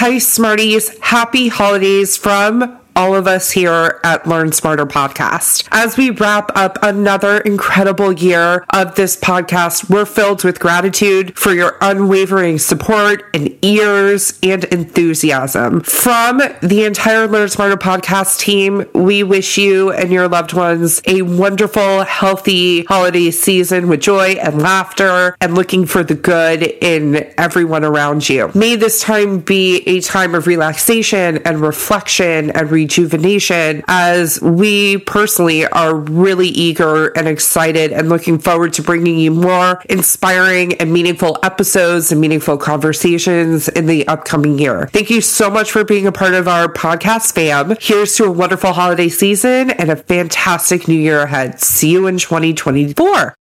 Hi, Smarties. Happy holidays from all of us here at Learn Smarter Podcast. As we wrap up another incredible year of this podcast, we're filled with gratitude for your unwavering support and ears and enthusiasm. From the entire Learn Smarter Podcast team, we wish you and your loved ones a wonderful, healthy holiday season with joy and laughter and looking for the good in everyone around you. May this time be a time of relaxation and reflection and rejuvenation as we personally are really eager and excited and looking forward to bringing you more inspiring and meaningful episodes and meaningful conversations in the upcoming year. Thank you so much for being a part of our podcast fam. Here's to a wonderful holiday season and a fantastic new year ahead. See you in 2024.